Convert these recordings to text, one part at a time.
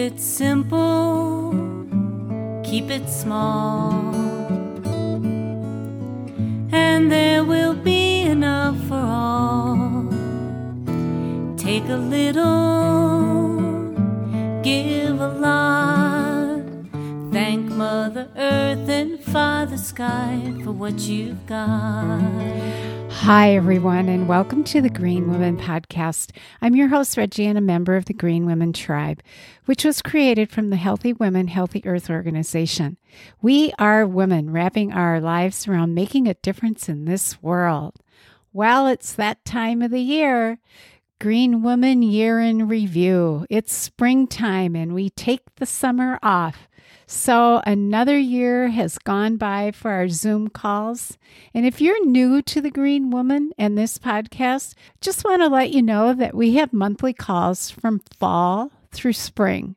it simple, keep it small, and there will be enough for all. Take a little, give a lot. Thank Mother Earth and Father Sky for what you've got. Hi, everyone, and welcome to the Green Women Podcast. I'm your host, Reggie, and a member of the Green Women Tribe, which was created from the Healthy Women, Healthy Earth organization. We are women wrapping our lives around making a difference in this world. Well, it's that time of the year. Green Woman Year in Review. It's springtime and we take the summer off. So, another year has gone by for our Zoom calls. And if you're new to the Green Woman and this podcast, just want to let you know that we have monthly calls from fall through spring.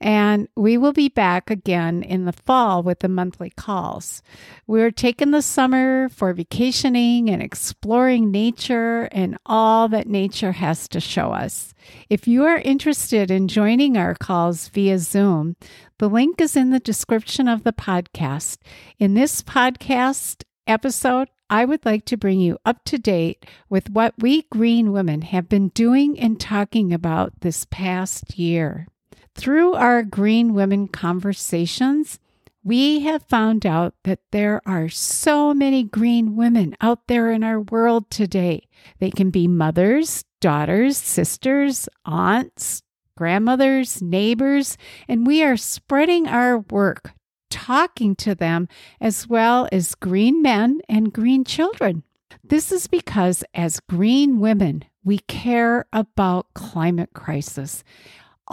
And we will be back again in the fall with the monthly calls. We're taking the summer for vacationing and exploring nature and all that nature has to show us. If you are interested in joining our calls via Zoom, the link is in the description of the podcast. In this podcast episode, I would like to bring you up to date with what we green women have been doing and talking about this past year. Through our Green Women conversations, we have found out that there are so many green women out there in our world today. They can be mothers, daughters, sisters, aunts, grandmothers, neighbors, and we are spreading our work, talking to them, as well as green men and green children. This is because as green women, we care about climate crisis.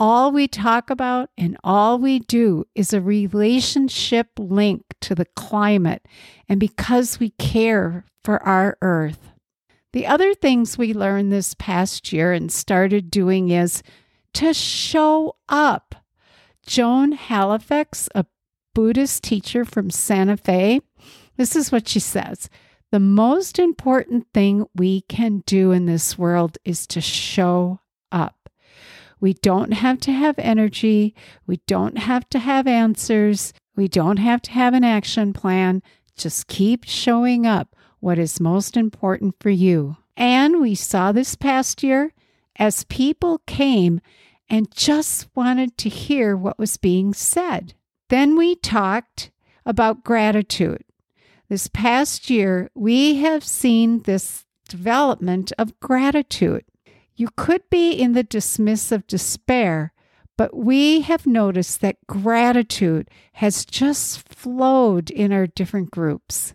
All we talk about and all we do is a relationship link to the climate and because we care for our earth. The other things we learned this past year and started doing is to show up. Joan Halifax, a Buddhist teacher from Santa Fe, this is what she says The most important thing we can do in this world is to show up. We don't have to have energy. We don't have to have answers. We don't have to have an action plan. Just keep showing up what is most important for you. And we saw this past year as people came and just wanted to hear what was being said. Then we talked about gratitude. This past year, we have seen this development of gratitude. You could be in the dismissive despair, but we have noticed that gratitude has just flowed in our different groups.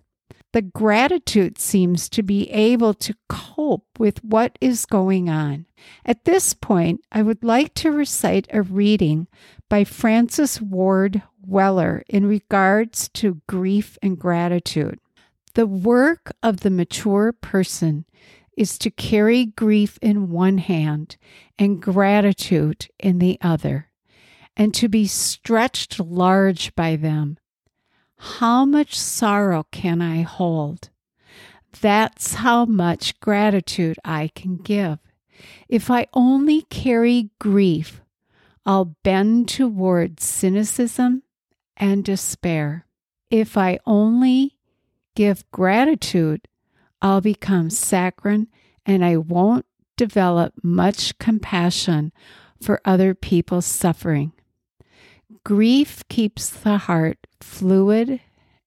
The gratitude seems to be able to cope with what is going on. At this point, I would like to recite a reading by Francis Ward Weller in regards to grief and gratitude. The work of the mature person is to carry grief in one hand and gratitude in the other, and to be stretched large by them. How much sorrow can I hold? That's how much gratitude I can give. If I only carry grief, I'll bend towards cynicism and despair. If I only give gratitude, I'll become saccharine and I won't develop much compassion for other people's suffering. Grief keeps the heart fluid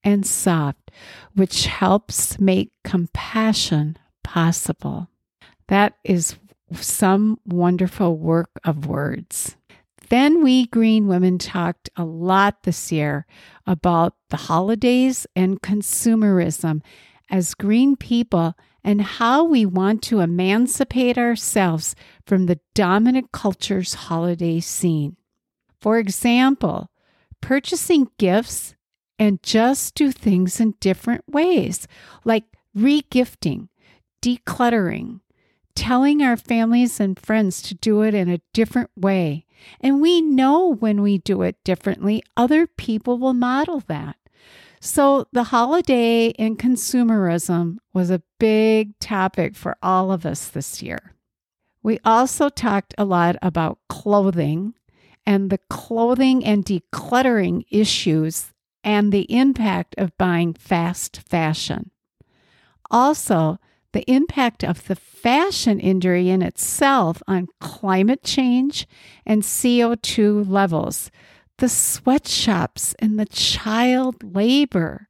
and soft, which helps make compassion possible. That is some wonderful work of words. Then we green women talked a lot this year about the holidays and consumerism as green people and how we want to emancipate ourselves from the dominant culture's holiday scene. For example, purchasing gifts and just do things in different ways, like regifting, decluttering, telling our families and friends to do it in a different way. And we know when we do it differently, other people will model that. So, the holiday and consumerism was a big topic for all of us this year. We also talked a lot about clothing and the clothing and decluttering issues and the impact of buying fast fashion. Also, the impact of the fashion industry in itself on climate change and CO2 levels, the sweatshops and the child labor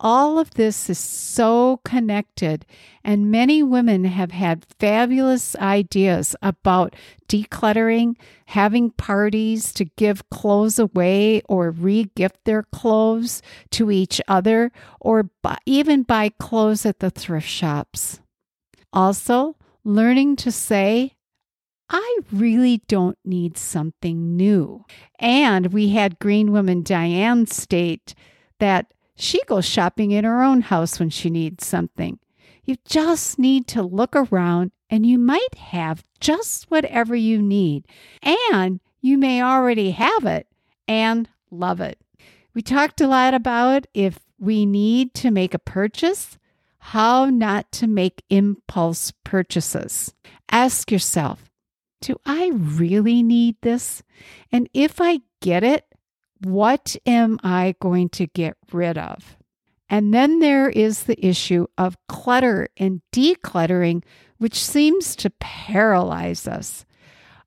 all of this is so connected, and many women have had fabulous ideas about decluttering, having parties to give clothes away or re gift their clothes to each other, or even buy clothes at the thrift shops. Also, learning to say, I really don't need something new. And we had Green Woman Diane state that she goes shopping in her own house when she needs something. You just need to look around and you might have just whatever you need. And you may already have it and love it. We talked a lot about if we need to make a purchase, how not to make impulse purchases. Ask yourself, do I really need this? And if I get it, what am I going to get rid of? And then there is the issue of clutter and decluttering, which seems to paralyze us.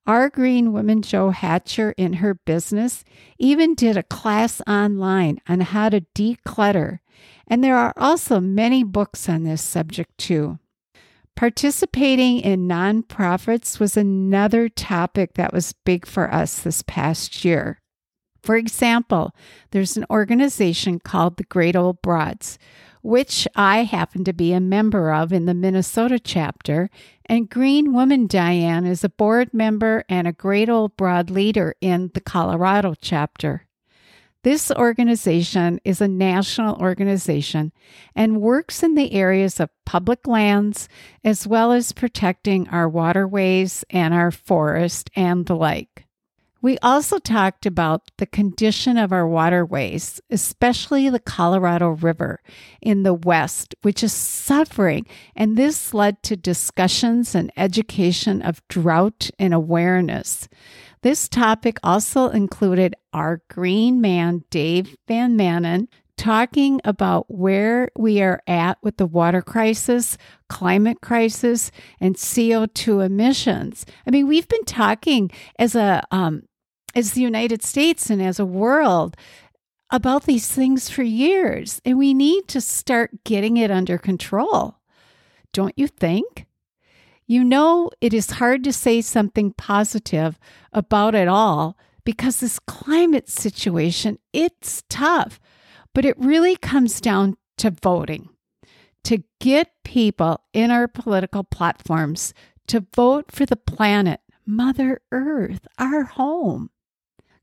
Our Green Woman Jo Hatcher in her business even did a class online on how to declutter. And there are also many books on this subject too. Participating in nonprofits was another topic that was big for us this past year. For example, there's an organization called the Great Old Broads, which I happen to be a member of in the Minnesota chapter, and Green Woman Diane is a board member and a Great Old Broad leader in the Colorado chapter. This organization is a national organization and works in the areas of public lands as well as protecting our waterways and our forest and the like. We also talked about the condition of our waterways, especially the Colorado River in the West, which is suffering. And this led to discussions and education of drought and awareness. This topic also included our green man, Dave Van Manen, talking about where we are at with the water crisis, climate crisis, and CO2 emissions. I mean, we've been talking as a um, as the United States and as a world about these things for years, and we need to start getting it under control. Don't you think? You know, it is hard to say something positive about it all because this climate situation, it's tough, but it really comes down to voting. To get people in our political platforms to vote for the planet, Mother Earth, our home.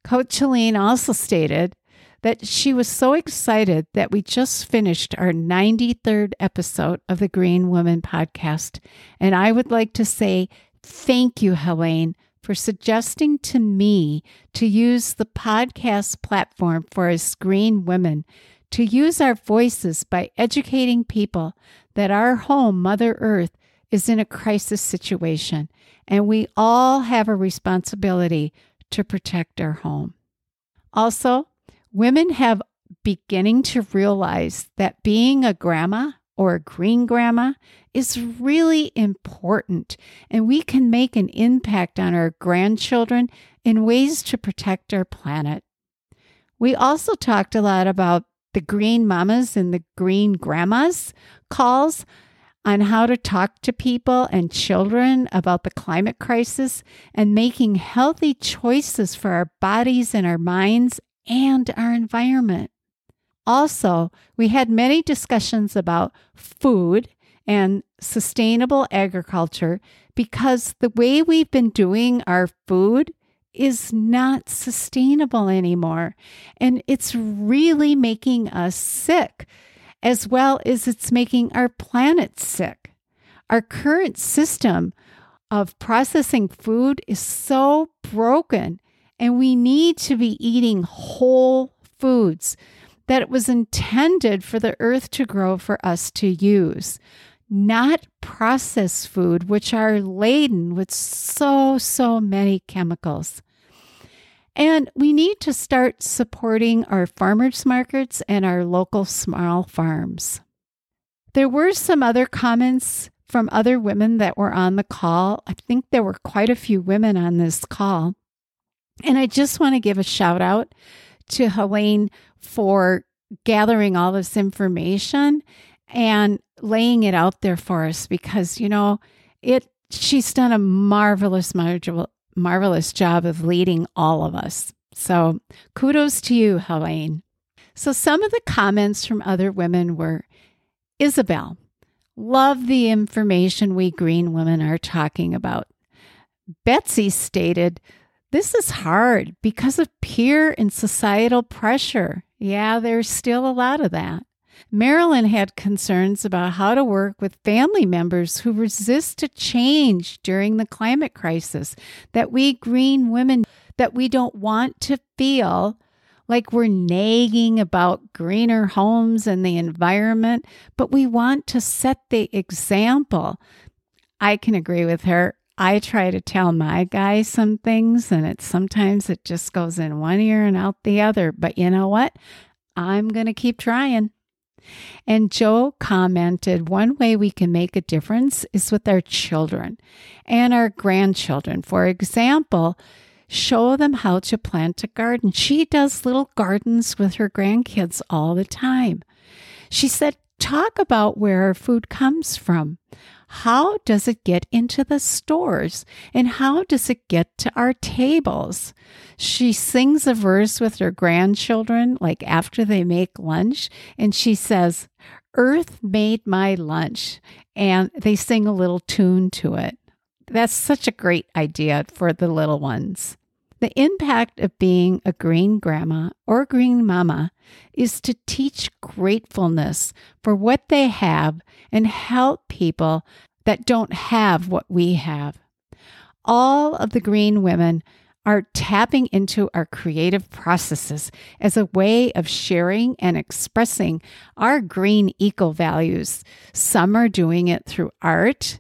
Coach Helene also stated that she was so excited that we just finished our 93rd episode of the Green Woman podcast. And I would like to say thank you, Helene, for suggesting to me to use the podcast platform for us green women to use our voices by educating people that our home, Mother Earth, is in a crisis situation. And we all have a responsibility to protect our home. Also, women have beginning to realize that being a grandma or a green grandma is really important, and we can make an impact on our grandchildren in ways to protect our planet. We also talked a lot about the green mamas and the green grandmas calls on how to talk to people and children about the climate crisis and making healthy choices for our bodies and our minds and our environment. Also, we had many discussions about food and sustainable agriculture because the way we've been doing our food is not sustainable anymore. And it's really making us sick as well as it's making our planet sick. Our current system of processing food is so broken, and we need to be eating whole foods that it was intended for the earth to grow for us to use, not processed food, which are laden with so, so many chemicals. And we need to start supporting our farmers markets and our local small farms. There were some other comments from other women that were on the call. I think there were quite a few women on this call. And I just want to give a shout out to Helene for gathering all this information and laying it out there for us because, you know, it she's done a marvelous, marvelous job of leading all of us. So kudos to you, Helene. So some of the comments from other women were Isabel, love the information we green women are talking about. Betsy stated, This is hard because of peer and societal pressure. Yeah, there's still a lot of that. Marilyn had concerns about how to work with family members who resist to change during the climate crisis, that we green women that we don't want to feel like we're nagging about greener homes and the environment, but we want to set the example. I can agree with her. I try to tell my guy some things and it sometimes it just goes in one ear and out the other, but you know what? I'm going to keep trying. And Joe commented one way we can make a difference is with our children and our grandchildren. For example, show them how to plant a garden. She does little gardens with her grandkids all the time. She said, talk about where our food comes from. How does it get into the stores? And how does it get to our tables? She sings a verse with her grandchildren, like after they make lunch, and she says, Earth made my lunch. And they sing a little tune to it. That's such a great idea for the little ones. The impact of being a green grandma or green mama is to teach gratefulness for what they have and help people that don't have what we have. All of the green women are tapping into our creative processes as a way of sharing and expressing our green eco values. Some are doing it through art,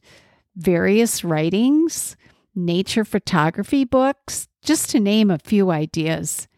various writings, nature photography books, just to name a few ideas.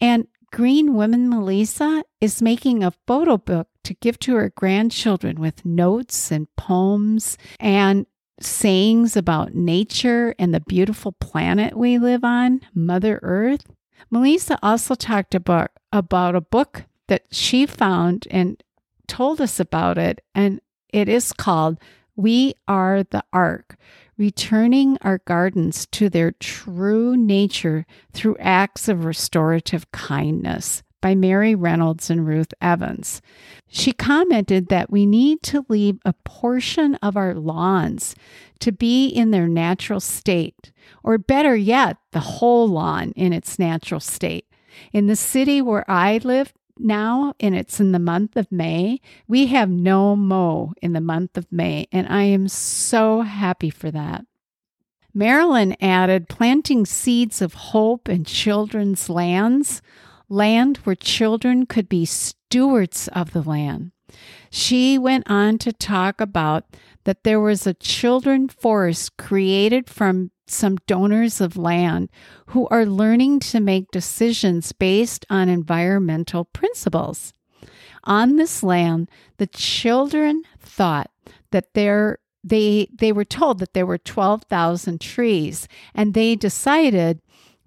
And Green Woman Melissa is making a photo book to give to her grandchildren with notes and poems and sayings about nature and the beautiful planet we live on, Mother Earth. Melissa also talked about, about a book that she found and told us about it, and it is called We Are the Ark returning our gardens to their true nature through acts of restorative kindness by Mary Reynolds and Ruth Evans. She commented that we need to leave a portion of our lawns to be in their natural state, or better yet, the whole lawn in its natural state. In the city where I live, now and it's in the month of May. We have no mow in the month of May, and I am so happy for that. Marilyn added planting seeds of hope in children's lands, land where children could be stewards of the land. She went on to talk about that there was a children forest created from some donors of land who are learning to make decisions based on environmental principles. On this land, the children thought that there they they were told that there were 12,000 trees and they decided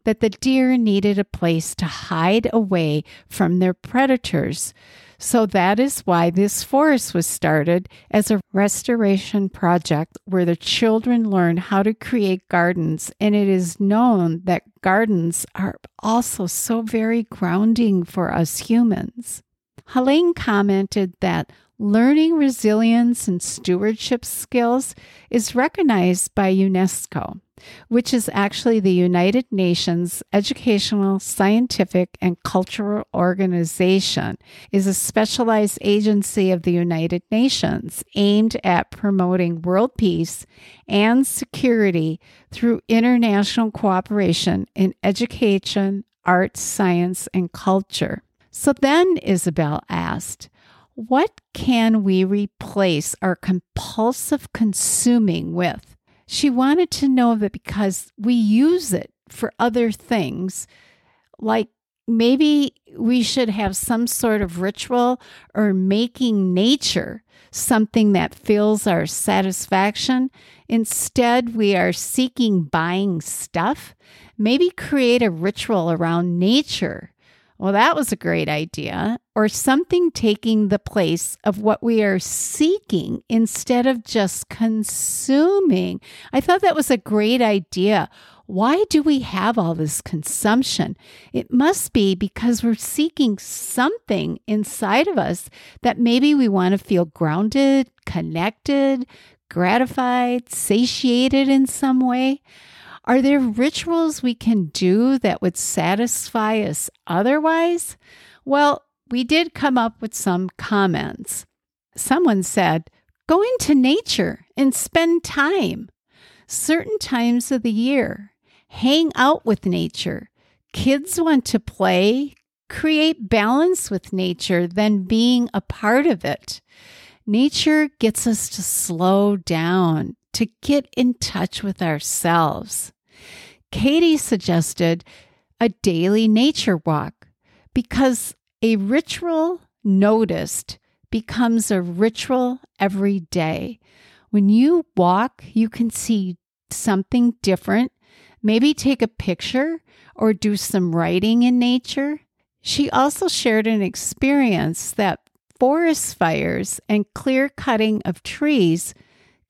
that the deer needed a place to hide away from their predators. So that is why this forest was started as a restoration project where the children learn how to create gardens. And it is known that gardens are also so very grounding for us humans. Helene commented that learning resilience and stewardship skills is recognized by UNESCO which is actually the United Nations Educational, Scientific, and Cultural Organization, is a specialized agency of the United Nations aimed at promoting world peace and security through international cooperation in education, arts, science, and culture. So then Isabel asked, what can we replace our compulsive consuming with? She wanted to know that because we use it for other things, like maybe we should have some sort of ritual or making nature something that fills our satisfaction. Instead, we are seeking buying stuff. Maybe create a ritual around nature. Well, that was a great idea. Or something taking the place of what we are seeking instead of just consuming. I thought that was a great idea. Why do we have all this consumption? It must be because we're seeking something inside of us that maybe we want to feel grounded, connected, gratified, satiated in some way. Are there rituals we can do that would satisfy us otherwise? Well, we did come up with some comments. Someone said, Go into nature and spend time. Certain times of the year, hang out with nature. Kids want to play, create balance with nature, than being a part of it. Nature gets us to slow down, to get in touch with ourselves. Katie suggested a daily nature walk because a ritual noticed becomes a ritual every day. When you walk, you can see something different Maybe take a picture or do some writing in nature. She also shared an experience that forest fires and clear cutting of trees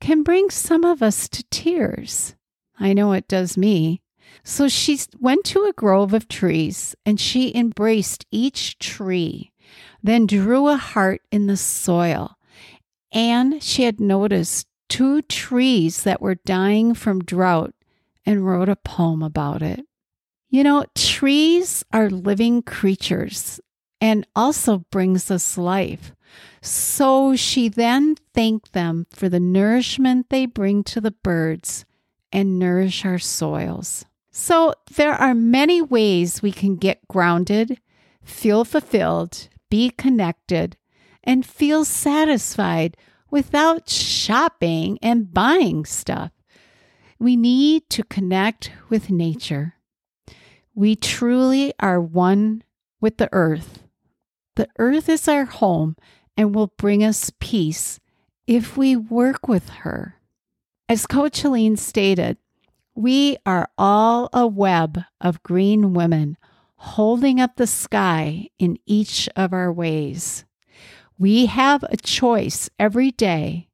can bring some of us to tears. I know it does me. So she went to a grove of trees and she embraced each tree, then drew a heart in the soil. And she had noticed two trees that were dying from drought and wrote a poem about it. You know, trees are living creatures and also brings us life. So she then thanked them for the nourishment they bring to the birds and nourish our soils. So there are many ways we can get grounded, feel fulfilled, be connected, and feel satisfied without shopping and buying stuff. We need to connect with nature. We truly are one with the earth. The earth is our home and will bring us peace if we work with her. As Coach Helene stated, we are all a web of green women holding up the sky in each of our ways. We have a choice every day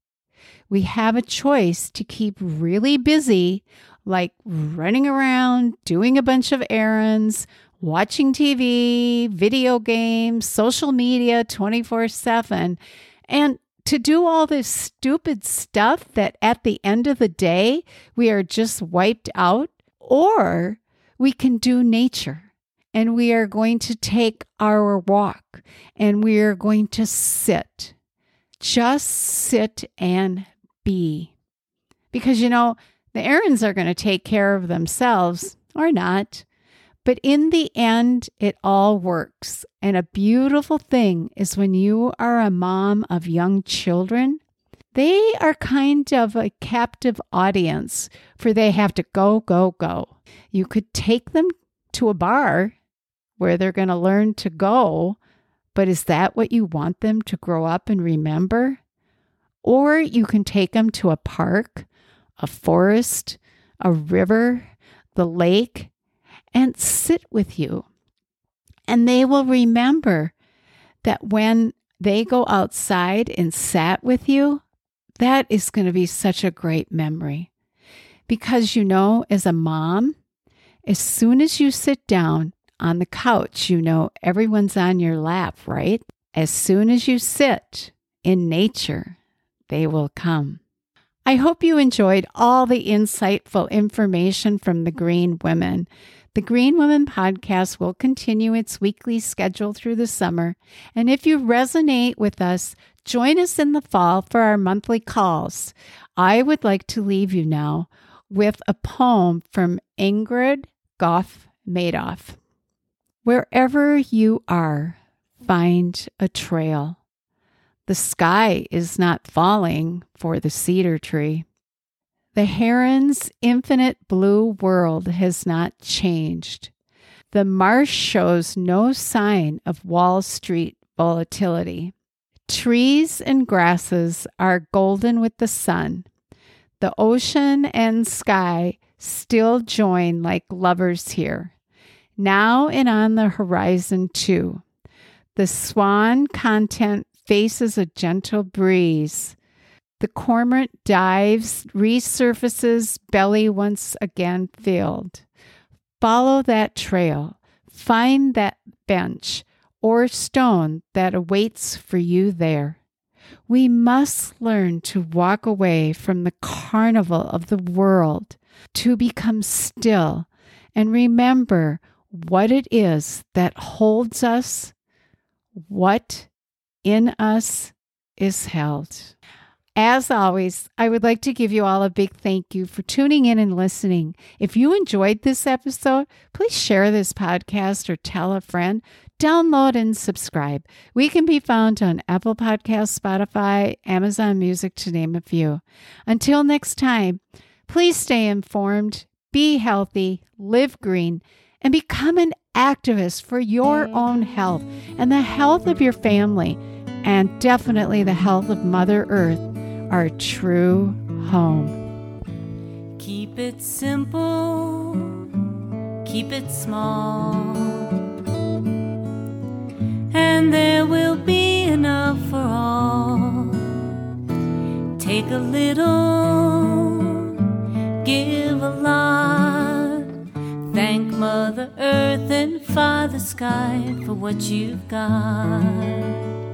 we have a choice to keep really busy, like running around, doing a bunch of errands, watching TV, video games, social media 24 7, and to do all this stupid stuff that at the end of the day we are just wiped out, or we can do nature and we are going to take our walk and we are going to sit. Just sit and be. Because, you know, the errands are going to take care of themselves or not. But in the end, it all works. And a beautiful thing is when you are a mom of young children, they are kind of a captive audience, for they have to go, go, go. You could take them to a bar where they're going to learn to go, but is that what you want them to grow up and remember? Or you can take them to a park, a forest, a river, the lake, and sit with you. And they will remember that when they go outside and sat with you, that is going to be such a great memory. Because you know, as a mom, as soon as you sit down on the couch, you know everyone's on your lap, right? As soon as you sit in nature, they will come. I hope you enjoyed all the insightful information from the Green Women. The Green Women podcast will continue its weekly schedule through the summer. And if you resonate with us, join us in the fall for our monthly calls. I would like to leave you now with a poem from Ingrid Goff Maidoff. Wherever you are, find a trail. The sky is not falling for the cedar tree. The heron's infinite blue world has not changed. The marsh shows no sign of Wall Street volatility. Trees and grasses are golden with the sun. The ocean and sky still join like lovers here. Now and on the horizon, too. The swan content faces a gentle breeze. The cormorant dives, resurfaces, belly once again filled. Follow that trail. Find that bench or stone that awaits for you there. We must learn to walk away from the carnival of the world, to become still and remember what it is that holds us, what in us is held. As always, I would like to give you all a big thank you for tuning in and listening. If you enjoyed this episode, please share this podcast or tell a friend. Download and subscribe. We can be found on Apple Podcasts, Spotify, Amazon Music, to name a few. Until next time, please stay informed, be healthy, live green, and become an activist for your own health and the health of your family, and definitely the health of Mother Earth our true home. Keep it simple, keep it small, and there will be enough for all. Take a little, give a lot. Thank Mother Earth and Father Sky for what you've got.